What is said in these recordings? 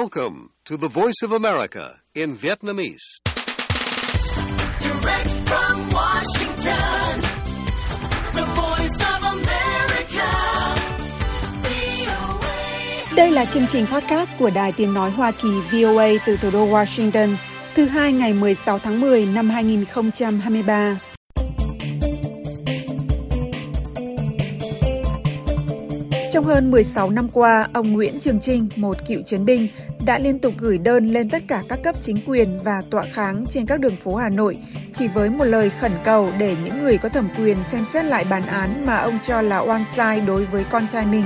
Welcome to the Voice of America in Vietnamese. Direct from Washington, the voice of America, VOA. Đây là chương trình podcast của Đài Tiếng Nói Hoa Kỳ VOA từ thủ đô Washington, thứ hai ngày 16 tháng 10 năm 2023. Trong hơn 16 năm qua, ông Nguyễn Trường Trinh, một cựu chiến binh, đã liên tục gửi đơn lên tất cả các cấp chính quyền và tọa kháng trên các đường phố Hà Nội chỉ với một lời khẩn cầu để những người có thẩm quyền xem xét lại bản án mà ông cho là oan sai đối với con trai mình.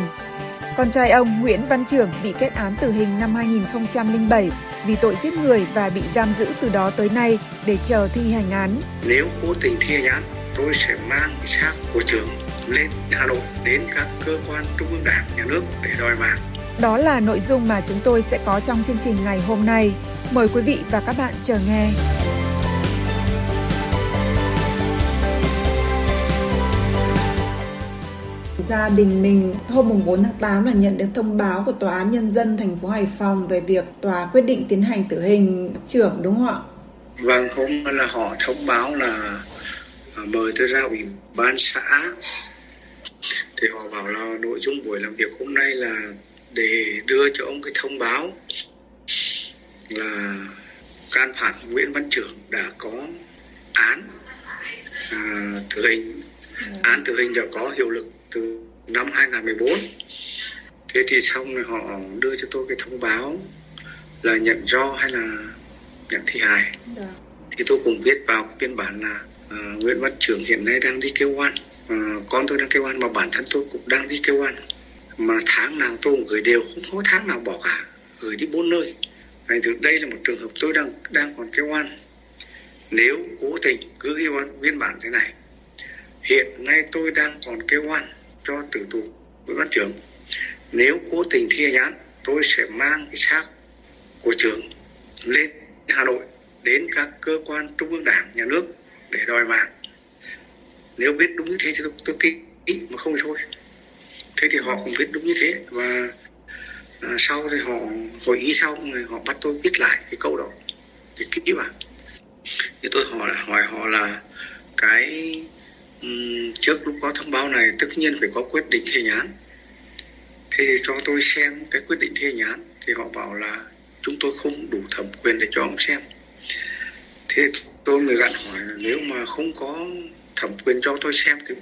Con trai ông Nguyễn Văn Trưởng bị kết án tử hình năm 2007 vì tội giết người và bị giam giữ từ đó tới nay để chờ thi hành án. Nếu cố tình thi hành án, tôi sẽ mang cái xác của trưởng lên Hà Nội đến các cơ quan trung ương đảng, nhà nước để đòi mạng. Đó là nội dung mà chúng tôi sẽ có trong chương trình ngày hôm nay. Mời quý vị và các bạn chờ nghe. Gia đình mình hôm mùng 4 tháng 8 là nhận được thông báo của Tòa án Nhân dân thành phố Hải Phòng về việc tòa quyết định tiến hành tử hình trưởng đúng không ạ? Vâng, hôm là họ thông báo là mời tôi ra ủy ban xã thì họ bảo là nội dung buổi làm việc hôm nay là để đưa cho ông cái thông báo là can phạt Nguyễn Văn Trưởng đã có án à, tử hình. Án tử hình đã có hiệu lực từ năm 2014 thế thì xong rồi họ đưa cho tôi cái thông báo là nhận do hay là nhận thi hài. Thì tôi cũng viết vào biên bản là à, Nguyễn Văn Trưởng hiện nay đang đi kêu oan. À, con tôi đang kêu oan mà bản thân tôi cũng đang đi kêu oan mà tháng nào tôi gửi đều không có tháng nào bỏ cả gửi đi bốn nơi. Thành thử đây là một trường hợp tôi đang đang còn kêu oan. Nếu cố tình cứ ghi oan biên bản thế này. Hiện nay tôi đang còn kêu oan cho tử tù Nguyễn Văn Trưởng. Nếu cố tình thi hành án tôi sẽ mang cái xác của trưởng lên Hà Nội đến các cơ quan trung ương đảng nhà nước để đòi mạng. Nếu biết đúng như thế thì tôi, tôi ký mà không thì thôi thế thì họ cũng viết đúng như thế. Và à, sau thì họ hội ý sau rồi họ bắt tôi viết lại cái câu đó thì kỹ vào. Thì tôi hỏi hỏi họ là cái um, trước lúc có thông báo này tất nhiên phải có quyết định thi hành án. Thế thì cho tôi xem cái quyết định thi hành án thì họ bảo là chúng tôi không đủ thẩm quyền để cho ông xem. Thế tôi mới gặn hỏi là nếu mà không có thẩm quyền cho tôi xem thì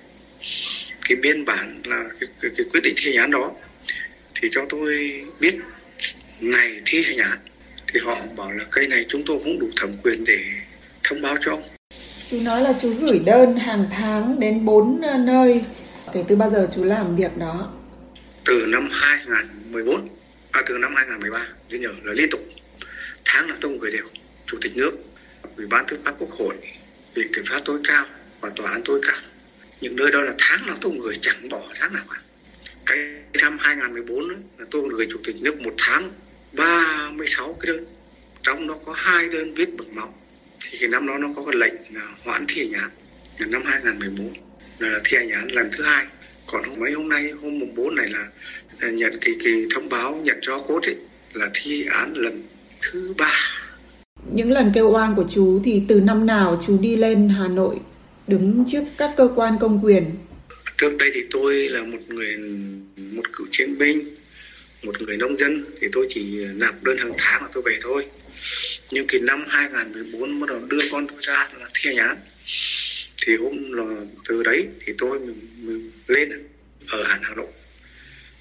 cái biên bản là cái, cái, cái quyết định thi hành án đó thì cho tôi biết ngày thi hành án thì họ bảo là cây này chúng tôi cũng đủ thẩm quyền để thông báo cho ông. Chú nói là chú gửi đơn hàng tháng đến 4 nơi. Kể từ bao giờ chú làm việc đó. từ năm 2014 à từ năm 2013 tôi nhớ là liên tục. Tháng nào tôi cũng gửi đều. Chủ tịch nước ủy ban tư pháp quốc hội viện kiểm sát tối cao và tòa án tối cao những nơi đó là tháng nào tôi người chẳng bỏ tháng nào cả. Cái năm 2014 ấy, là tôi gửi chủ tịch nước một tháng 36 cái đơn. Trong đó có hai đơn viết bằng máu. Thì cái năm đó nó có cái lệnh là hoãn thi hành án là năm 2014 là thi hành án lần thứ hai. Còn mấy hôm nay hôm mùng 4 này là là nhận cái cái thông báo nhận cho cốt ấy là thi án lần thứ ba. Những lần kêu oan của chú thì từ năm nào chú đi lên Hà Nội? Đứng trước các cơ quan công quyền. trước đây thì tôi là một người một cựu chiến binh một người nông dân thì tôi chỉ nạp đơn hàng tháng là tôi về thôi. Nhưng kỳ năm 2014 bắt đầu đưa con tôi ra là thi hành án. Thì hôm là từ đấy thì tôi mình, mình lên ở hẳn Hà Nội.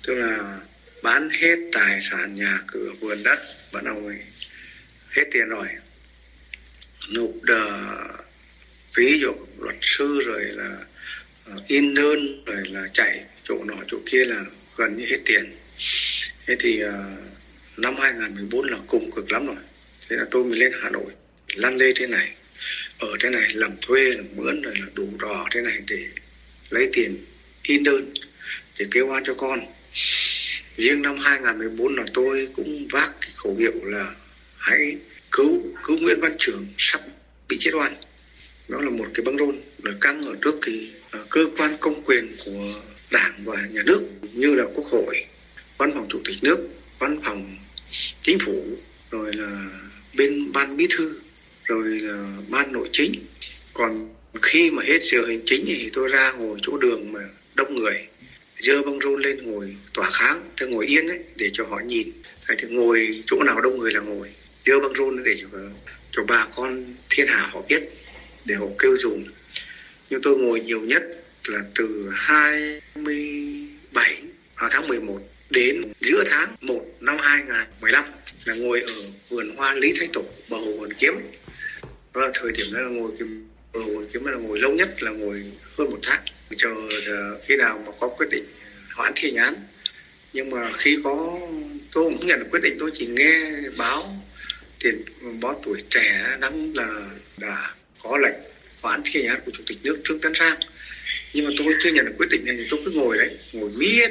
Tức là bán hết tài sản nhà cửa vườn đất bắt đầu hết tiền rồi. Nộp đờ ví dụ luật sư rồi là ờ, in đơn rồi là chạy chỗ nọ chỗ kia là gần như hết tiền. Thế thì ờ, năm 2014 là cùng cực lắm rồi. Thế là tôi mới lên Hà Nội, lăn lê thế này, ở thế này, làm thuê, làm mướn rồi là đủ đỏ thế này để lấy tiền in đơn để kêu oan cho con. Riêng năm 2014 là tôi cũng vác cái khẩu hiệu là hãy cứu cứu Nguyễn Văn Trường sắp bị chết oan đó là một cái băng rôn là căng ở trước cái à, cơ quan công quyền của đảng và nhà nước như là quốc hội văn phòng chủ tịch nước văn phòng chính phủ rồi là bên ban bí thư rồi là ban nội chính. Còn khi mà hết giờ hành chính thì tôi ra ngồi chỗ đường mà đông người dơ băng rôn lên ngồi tỏa kháng tôi ngồi yên ấy để cho họ nhìn. Thế thì ngồi chỗ nào đông người là ngồi dơ băng rôn để cho, cho bà con thiên hạ họ biết để họ kêu dùng. Nhưng tôi ngồi nhiều nhất là từ 27 vào tháng 11 đến giữa tháng 1 năm 2015 là ngồi ở vườn hoa Lý Thái Tổ bờ hồ Hoàn Kiếm. Đó là thời điểm đó là ngồi kiếm, bờ hồ Hoàn Kiếm là ngồi lâu nhất là ngồi hơn một tháng. Chờ khi nào mà có quyết định hoãn thi hành án. Nhưng mà khi có tôi cũng nhận được quyết định tôi chỉ nghe báo tiền báo tuổi trẻ đang là đã có lệnh hoãn thi hành án của chủ tịch nước Trương Tấn Sang. Nhưng mà tôi chưa nhận được quyết định này thì tôi cứ ngồi đấy ngồi miết.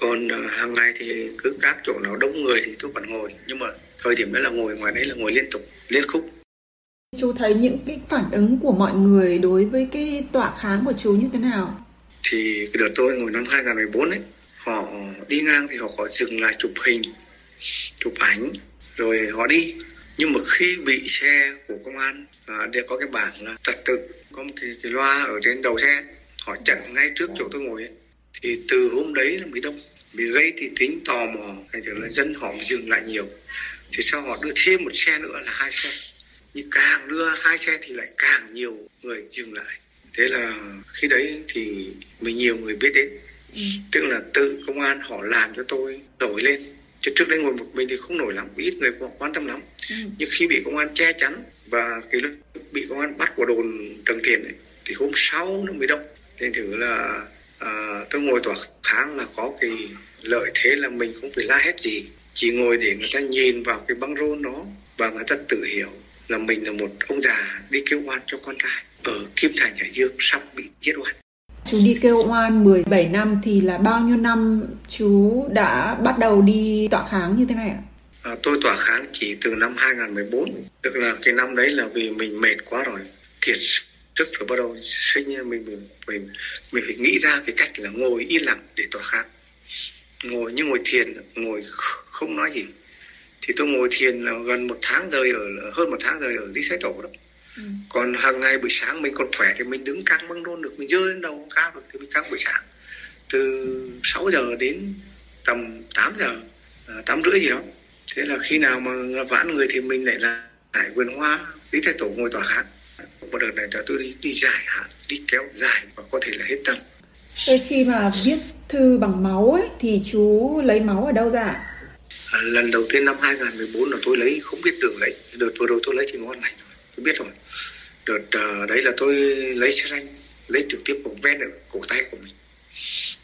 Còn ờ, hàng ngày thì cứ các chỗ nào đông người thì tôi vẫn ngồi. Nhưng mà thời điểm đấy là ngồi ngoài đấy là ngồi liên tục liên khúc. Chú thấy những cái phản ứng của mọi người đối với cái tọa kháng của chú như thế nào? thì cái đợt tôi ngồi năm 2014 ấy họ đi ngang thì họ có dừng lại chụp hình chụp ảnh rồi họ đi. Nhưng mà khi bị xe của công an à, đều có cái bảng là trật tự có một cái, cái loa ở trên đầu xe họ chặn ngay trước chỗ tôi ngồi ấy. thì từ hôm đấy là mới đông. Bị gây thì tính tò mò thành thử là dân họ dừng lại nhiều. Thì sau họ đưa thêm một xe nữa là hai xe. Nhưng càng đưa hai xe thì lại càng nhiều người dừng lại. Thế là khi đấy thì mình nhiều người biết đến. Ừ. tức là tự công an họ làm cho tôi nổi lên. Chứ trước đây ngồi một mình thì không nổi lắm ít người quan tâm lắm nhưng khi bị công an che chắn và cái lúc bị công an bắt của đồn Trần Thiện ấy, thì hôm sau nó mới đông. Nên thử là à, tôi ngồi tòa kháng là có cái lợi thế là mình không phải la hết gì chỉ ngồi để người ta nhìn vào cái băng rôn đó và người ta tự hiểu là mình là một ông già đi kêu oan cho con trai. Ở Kim Thành Hải Dương sắp bị giết oan. Chú đi kêu oan 17 năm thì là bao nhiêu năm chú đã bắt đầu đi tọa kháng như thế này ạ? À, tôi tỏa kháng chỉ từ năm 2014 tức là cái năm đấy là vì mình mệt quá rồi kiệt sức rồi bắt đầu sinh mình mình mình mình phải nghĩ ra cái cách là ngồi yên lặng để tỏa kháng. Ngồi như ngồi thiền ngồi kh- không nói gì. Thì tôi ngồi thiền là gần một tháng rồi ở hơn một tháng rồi ở đi xe tổ đó. Ừ. còn hàng ngày buổi sáng mình còn khỏe thì mình đứng căng băng đôn được mình dơ lên đầu cao được thì mình căng buổi sáng. Từ 6 giờ đến tầm 8 giờ à, 8 rưỡi gì đó thế là khi nào mà vãn người thì mình lại là lại vườn hoa lý thái tổ ngồi tòa kháng một đợt này cho tôi đi, đi dài hạn đi kéo dài và có thể là hết tâm Thế khi mà viết thư bằng máu ấy thì chú lấy máu ở đâu ra? Ạ? à, lần đầu tiên năm 2014 là tôi lấy không biết đường lấy. Đợt vừa rồi tôi lấy trên ngon lành rồi tôi biết rồi. Đợt à, đấy là tôi lấy xe ranh lấy trực tiếp một ven ở cổ tay của mình.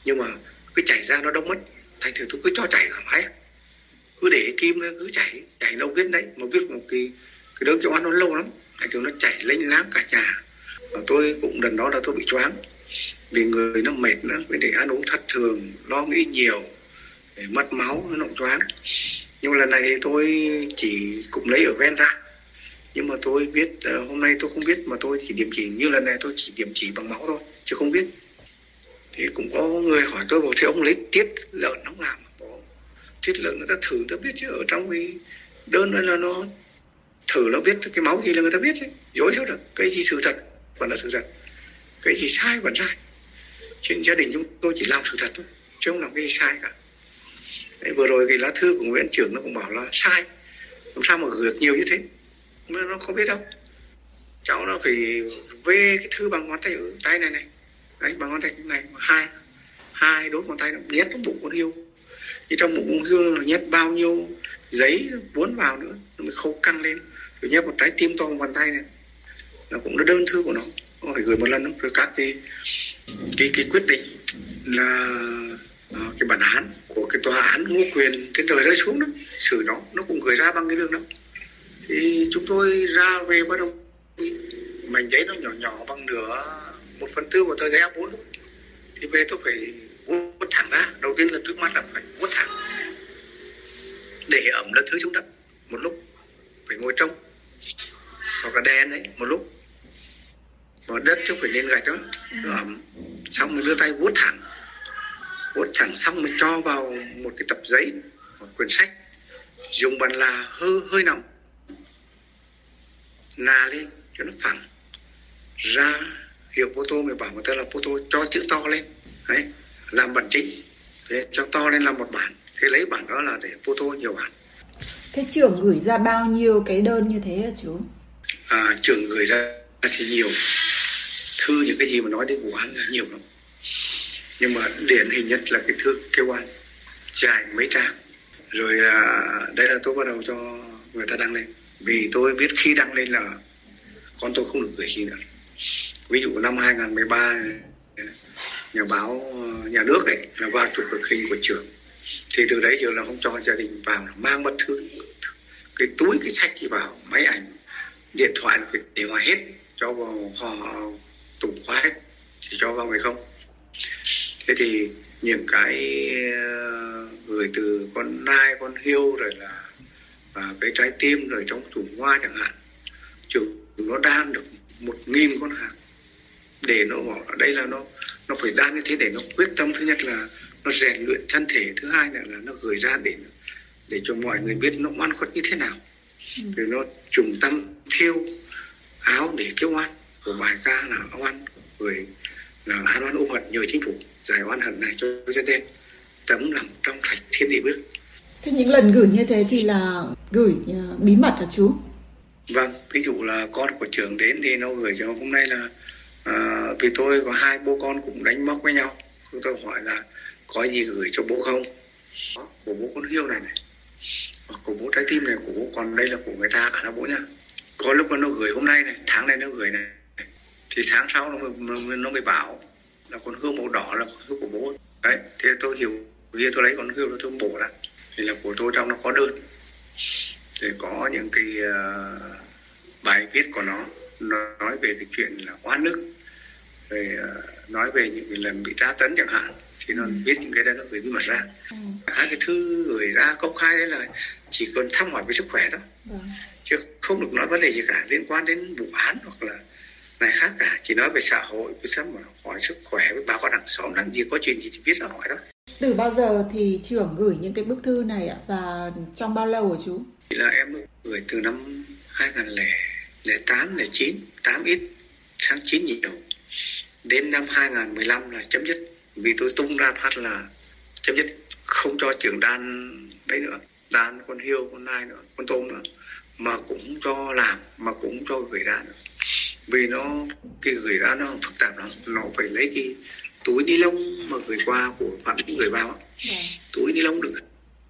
Nhưng mà cứ chảy ra nó đông mất thành thử tôi cứ cho chảy thoải mái cứ để kim nó cứ chảy chảy đâu biết đấy. Mà biết một cái cái đơn kêu ăn nó lâu lắm. Thành thử nó chảy lênh láng cả nhà. Và tôi cũng lần đó là tôi bị choáng. Vì người nó mệt nữa vì để ăn uống thất thường, lo nghĩ nhiều, để mất máu, nó cũng choáng. Nhưng lần này thì tôi chỉ cũng lấy ở ven ra. Nhưng mà tôi biết ờ, hôm nay tôi không biết, mà tôi chỉ điểm chỉ, như lần này tôi chỉ điểm chỉ bằng máu thôi, chứ không biết. Thì cũng có người hỏi tôi, bảo thế ông lấy tiết lợn ông làm chất lượng lợn người ta thử người ta biết chứ ở trong cái đơn đó là nó thử nó biết cái máu gì là người ta biết chứ dối sao được cái gì sự thật vẫn là sự thật cái gì sai vẫn sai. Trên gia đình chúng tôi chỉ làm sự thật thôi chứ không làm cái gì sai cả. Đấy, vừa rồi cái lá thư của Nguyễn trưởng nó cũng bảo là sai làm sao mà gửi được nhiều như thế? Nó không biết đâu. Cháu nó phải vê cái thư bằng ngón tay ở tay này này đấy bằng ngón tay này hai hai đốt ngón tay nó nhét trong bụng con yêu thì trong bụng con hươu nhét bao nhiêu giấy cuốn vào nữa nó mới khâu căng lên. Rồi nhét một trái tim to bằng bàn tay này. Nó cũng là đơn thư của nó. Nó phải gửi một lần nữa rồi các cái cái cái quyết định là uh, cái bản án của cái tòa án ngô quyền trên trời rơi xuống đó xử nó. Nó cũng gửi ra bằng cái đường đó. Thì chúng tôi ra về bắt đầu mảnh giấy nó nhỏ nhỏ bằng nửa một phần tư của tờ giấy A4 thì về tôi phải vuốt thẳng ra. Đầu tiên là trước mắt là phải vuốt để ẩm là thứ xuống đất, một lúc phải ngồi trong, hoặc là đen đấy, một lúc. Bỏ đất chứ phải lên gạch đó, nó ẩm. Xong mình đưa tay vuốt thẳng vuốt thẳng xong mình cho vào một cái tập giấy, một quyển sách, dùng bàn là hơi hơi nóng. Nà lên cho nó phẳng. Ra hiệu photo mình bảo người ta là photo cho chữ to lên. Đấy, làm bản chính. Thế cho to lên làm một bản thế lấy bản đó là để photo nhiều bản. Thế trưởng gửi ra bao nhiêu cái đơn như thế hả chú? à, trường người ra thì nhiều. Thư những cái gì mà nói đến vụ án là nhiều lắm. Nhưng mà điển hình nhất là cái thư kêu oan dài mấy trang. Rồi là đây là tôi bắt đầu cho người ta đăng lên. Vì tôi biết khi đăng lên là con tôi không được gửi khi nữa. Ví dụ năm 2013 nhà báo nhà nước ấy là vào chụp cực hình của trường thì từ đấy giờ là không cho gia đình vào là mang mất thứ cái túi, cái sách gì vào, máy ảnh, điện thoại phải để ngoài hết, cho vào họ tủ khóa hết thì cho vào người không? Thế thì những cái ờ, gửi từ con nai, con hiêu rồi là và cái trái tim rồi trong tủ hoa chẳng hạn chúng nó đan được một nghìn con hàng để nó bỏ ở đây là nó nó phải đan như thế để nó quyết tâm. Thứ nhất là nó rèn luyện thân thể thứ hai là, là nó gửi ra để để cho mọi người biết nó oan khuất như thế nào. Rồi nó trùng tâm thiêu áo để kêu oan. Của bài ca là oan gửi là an oan ôm hận nhờ chính phủ giải oan hận này cho dân đen. Tấm lòng trong sạch thiên địa bước. Thế những lần gửi như thế thì là gửi ờ, bí mật hả chú? Vâng, ví dụ là con của trưởng đến thì nó gửi cho hôm nay là à, vì tôi có hai bố con cũng đánh móc với nhau. Tôi hỏi là có gì gửi cho bố không? Của bố con hiêu này này. Của bố trái tim này của bố còn đây là của người ta cả là bố nhá. Có lúc mà nó gửi hôm nay này, tháng này nó gửi này. Thì tháng sau nó mới, nó mới bảo là con hươu màu đỏ là con hươu của bố. Đấy, thế tôi hiểu kia tôi lấy con hươu đó tôi bổ ra. Thì là của tôi trong nó có đơn thì có những cái uh, bài viết của nó nó nói về cái chuyện là oan nước rồi uh, nói về những cái lần bị tra tấn chẳng hạn thì nó viết những cái đó nó gửi bí mật ra hai cái thư gửi ra công khai đấy là chỉ cần thăm hỏi về sức khỏe thôi Vâng. chứ không được nói vấn đề gì cả liên quan đến vụ án hoặc là này khác cả chỉ nói về xã hội với sắp mà hỏi sức khỏe với bà con hàng xóm làm gì có chuyện gì thì biết ra hỏi thôi Từ bao giờ thì trưởng gửi những cái bức thư này ạ? Và trong bao lâu hả chú? Là em gửi từ năm 2008, 09, 8 ít, sang 9 nhiều. Đến năm 2015 là chấm dứt. Vì tôi tung ra phát là chấm dứt, không cho trưởng đan đấy nữa. Đan con hiêu, con nai nữa, con tôm nữa. Mà cũng cho làm, mà cũng cho gửi ra nữa. Vì nó, cái gửi ra nó phức tạp lắm. Nó phải lấy cái túi ni lông mà gửi qua của phạm gửi vào á. túi ni lông được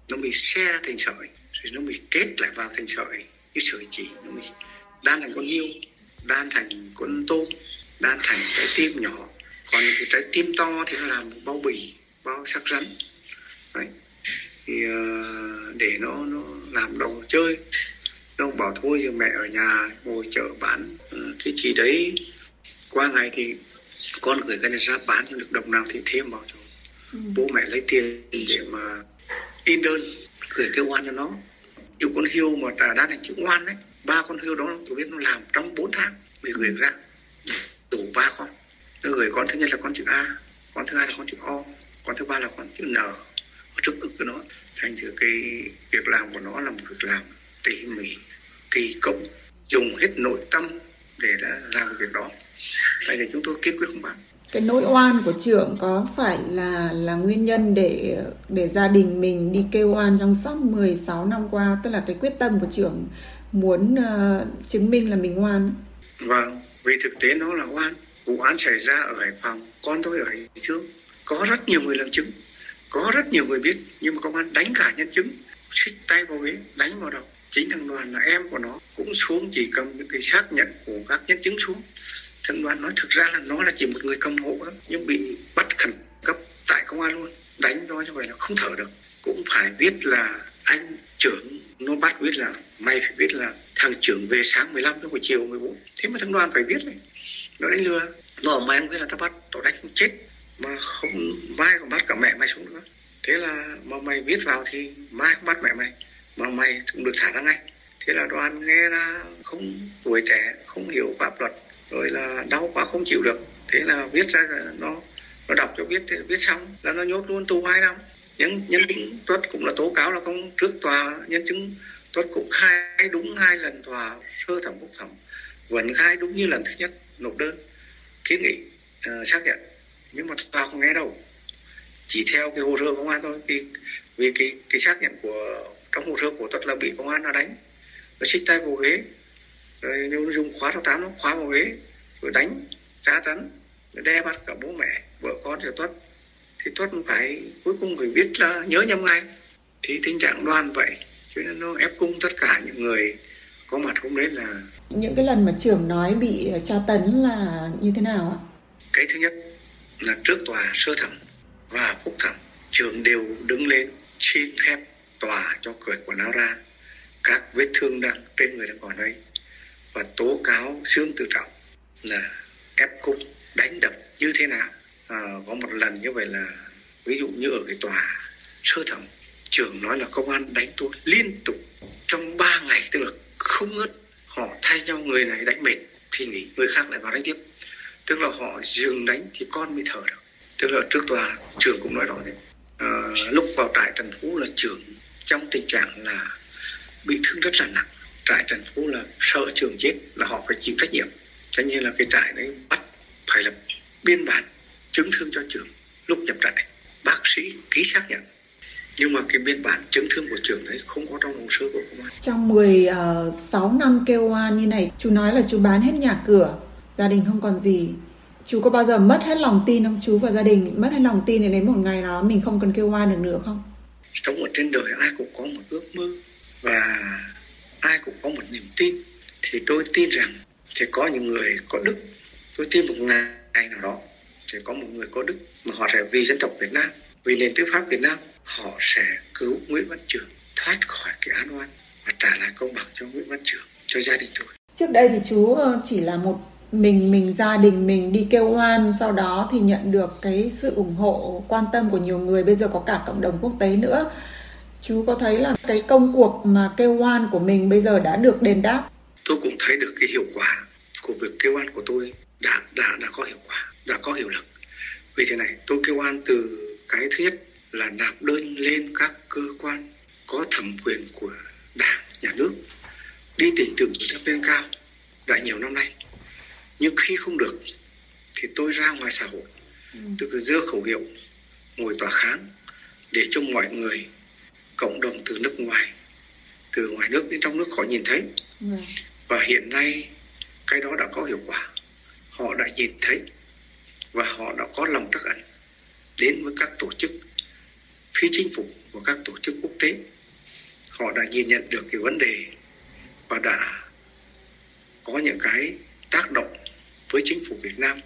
nó bị xe ra thành sợi rồi nó bị kết lại vào thành sợi cái sợi chỉ nó bị đan thành con hiêu đan thành con tôm đan thành trái tim nhỏ còn cái trái tim to thì nó làm một bao bì bao sắc rắn. Đấy. Thì ờ, để nó nó làm đồ chơi. Nó bảo thôi giờ mẹ ở nhà ngồi chợ bán ờ, cái gì đấy. Qua ngày thì con gửi cái này ra bán cho được đồng nào thì thêm vào cho bố mẹ lấy tiền để mà in đơn gửi cái oan cho nó. Yêu con hiêu mà đã đã thành chữ oan đấy ba con hiêu đó tôi biết nó làm trong 4 tháng mới gửi ra. Đủ ba con nó gửi con thứ nhất là con chữ A con thứ hai là con chữ O con thứ ba là con chữ N ở trước ngực của nó thành thử cái việc làm của nó là một việc làm tỉ mỉ kỳ công dùng hết nội tâm để đã làm việc đó tại vì chúng tôi kiên quyết không bán Cái nỗi oan của trưởng có phải là là nguyên nhân để để gia đình mình đi kêu oan trong suốt 16 năm qua, tức là cái quyết tâm của trưởng muốn ờ, chứng minh là mình oan. Vâng, vì thực tế nó là oan. Vụ án xảy ra ở Hải Phòng, con tôi ở Hải Dương. Có rất nhiều người làm chứng, có rất nhiều người biết, nhưng mà công an đánh cả nhân chứng, xích tay vào ghế, đánh vào đầu. Chính thằng đoàn là em của nó cũng xuống chỉ cầm những cái xác nhận của các nhân chứng xuống. Thằng đoàn nói thực ra là nó là chỉ một người cầm hộ đó, nhưng bị bắt khẩn cấp tại công an luôn. Đánh nó như vậy là không thở được. Cũng phải biết là anh trưởng nó bắt biết là mày phải biết là thằng trưởng về sáng 15 tới buổi chiều 14 thế mà thằng đoàn phải biết này nó đánh lừa. Vợ mày không biết là tao bắt, tao đánh không chết. Mà không, mai còn bắt cả mẹ mày xuống nữa. Thế là mà mày biết vào thì mai không bắt mẹ mày. Mà mày cũng được thả ra ngay. Thế là đoàn nghe là không, tuổi trẻ, không hiểu pháp luật, rồi là đau quá không chịu được. Thế là viết ra là nó nó đọc cho biết, viết xong là nó nhốt luôn tù hai năm. Nhân nhân chứng tuất cũng là tố cáo là không trước tòa, nhân chứng tuất cũng khai đúng hai lần tòa, sơ thẩm, phúc thẩm. Vẫn khai đúng như lần thứ nhất nộp đơn kiến nghị uh, xác nhận. Nhưng mà tòa không nghe đâu. Chỉ theo cái hồ sơ công an thôi. Vì vì cái cái xác nhận của trong hồ sơ của tuất là bị công an nó đánh. Nó xích tay vào ghế. Rồi nó dùng khóa số tám nó khóa vào ghế. Rồi đánh tra tấn đe bắt cả bố mẹ vợ con của tuất. Thì tuất phải cuối cùng phải biết là nhớ nhầm ngay. Thì tình trạng đoan vậy cho nên nó ép cung tất cả những người có mặt cũng đấy là những cái lần mà trưởng nói bị ờ, tra tấn là như thế nào ạ? Cái thứ nhất là trước tòa sơ thẩm và phúc thẩm trưởng đều đứng lên xin phép tòa cho cởi quần áo ra. Các vết thương đang trên người đang còn đây. Và tố cáo Dương Tự Trọng là ép cung đánh đập như thế nào. À, có một lần như vậy là ví dụ như ở cái tòa sơ thẩm trưởng nói là công an đánh tôi liên tục trong 3 ngày tức là không ngớt họ thay nhau người này đánh mệt thì nghỉ người khác lại vào đánh tiếp. Tức là họ dừng đánh thì con mới thở được. Tức là trước tòa trưởng cũng nói rõ đấy à, ờ, lúc vào trại trần phú là trưởng trong tình trạng là bị thương rất là nặng. Trại trần phú là sợ trường chết là họ phải chịu trách nhiệm. Cho nên là cái trại đấy bắt phải lập biên bản chứng thương cho trường lúc nhập trại. Bác sĩ ký xác nhận nhưng mà cái biên bản chứng thương của trường đấy không có trong hồ sơ của công an Trong 16 năm kêu oan như này, chú nói là chú bán hết nhà cửa, gia đình không còn gì. Chú có bao giờ mất hết lòng tin không? Chú và gia đình mất hết lòng tin thì đến một ngày nào đó mình không cần kêu oan được nữa không? sống ở trên đời ai cũng có một ước mơ và ai cũng có một niềm tin thì tôi tin rằng thì có những người có đức tôi tin một ngày nào đó thì có một người có đức mà họ sẽ vì dân tộc Việt Nam vì nền tư pháp Việt Nam họ sẽ cứu Nguyễn Văn Trường thoát khỏi cái án oan. Và trả lại công bằng cho Nguyễn Văn Trường cho gia đình tôi Trước đây thì chú ờ, chỉ là một mình mình gia đình mình đi kêu oan sau đó thì nhận được cái sự ủng hộ quan tâm của nhiều người. Bây giờ có cả cộng đồng quốc tế nữa. Chú có thấy là cái công cuộc mà kêu oan của mình bây giờ đã được đền đáp? Tôi cũng thấy được cái hiệu quả của việc kêu oan của tôi đã đã đã có hiệu quả đã có hiệu lực. Vì thế này tôi kêu oan từ cái nhất là nạp đơn lên các cơ quan có thẩm quyền của đảng nhà nước đi tỉnh từ thấp lên cao. Đã nhiều năm nay nhưng khi không được thì tôi ra ngoài xã hội. Tức là dơ khẩu hiệu ngồi tòa kháng để cho mọi người cộng đồng từ nước ngoài từ ngoài nước đến trong nước họ nhìn thấy. Và hiện nay cái đó đã có hiệu quả. Họ đã nhìn thấy và họ đã có lòng trắc ẩn đến với các tổ chức phi chính phủ và các tổ chức quốc tế. Họ đã nhìn nhận được cái vấn đề và đã có những cái tác động với chính phủ Việt Nam.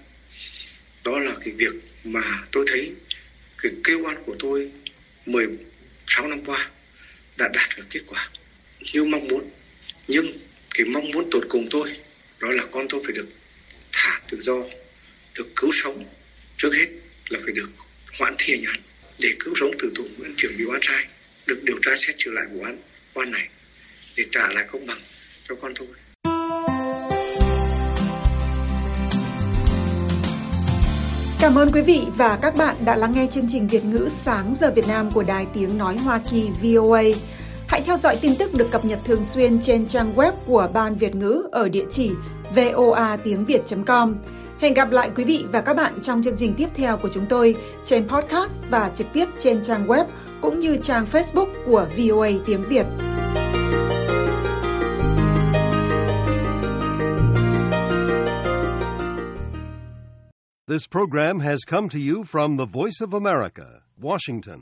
Đó là cái việc mà tôi thấy cái kêu oan của tôi 16 năm qua đã đạt được kết quả như mong muốn. Nhưng cái mong muốn tột cùng tôi, đó là con tôi phải được thả tự do, được cứu sống trước hết là phải được hoãn thi hành án để cứu sống tử tù Nguyễn Trường bị oan sai được điều tra xét xử lại vụ án oan này, để trả lại công bằng cho con tôi Cảm ơn quý vị và các bạn đã lắng nghe chương trình Việt ngữ sáng giờ Việt Nam của Đài Tiếng Nói Hoa Kỳ VOA. Hãy theo dõi tin tức được cập nhật thường xuyên trên trang web của Ban Việt ngữ ở địa chỉ voa tiếng việt.com. Hẹn gặp lại quý vị và các bạn trong chương trình tiếp theo của chúng tôi trên podcast và trực tiếp trên trang web cũng như trang Facebook của VOA tiếng Việt. This program has come to you from the Voice of America, Washington.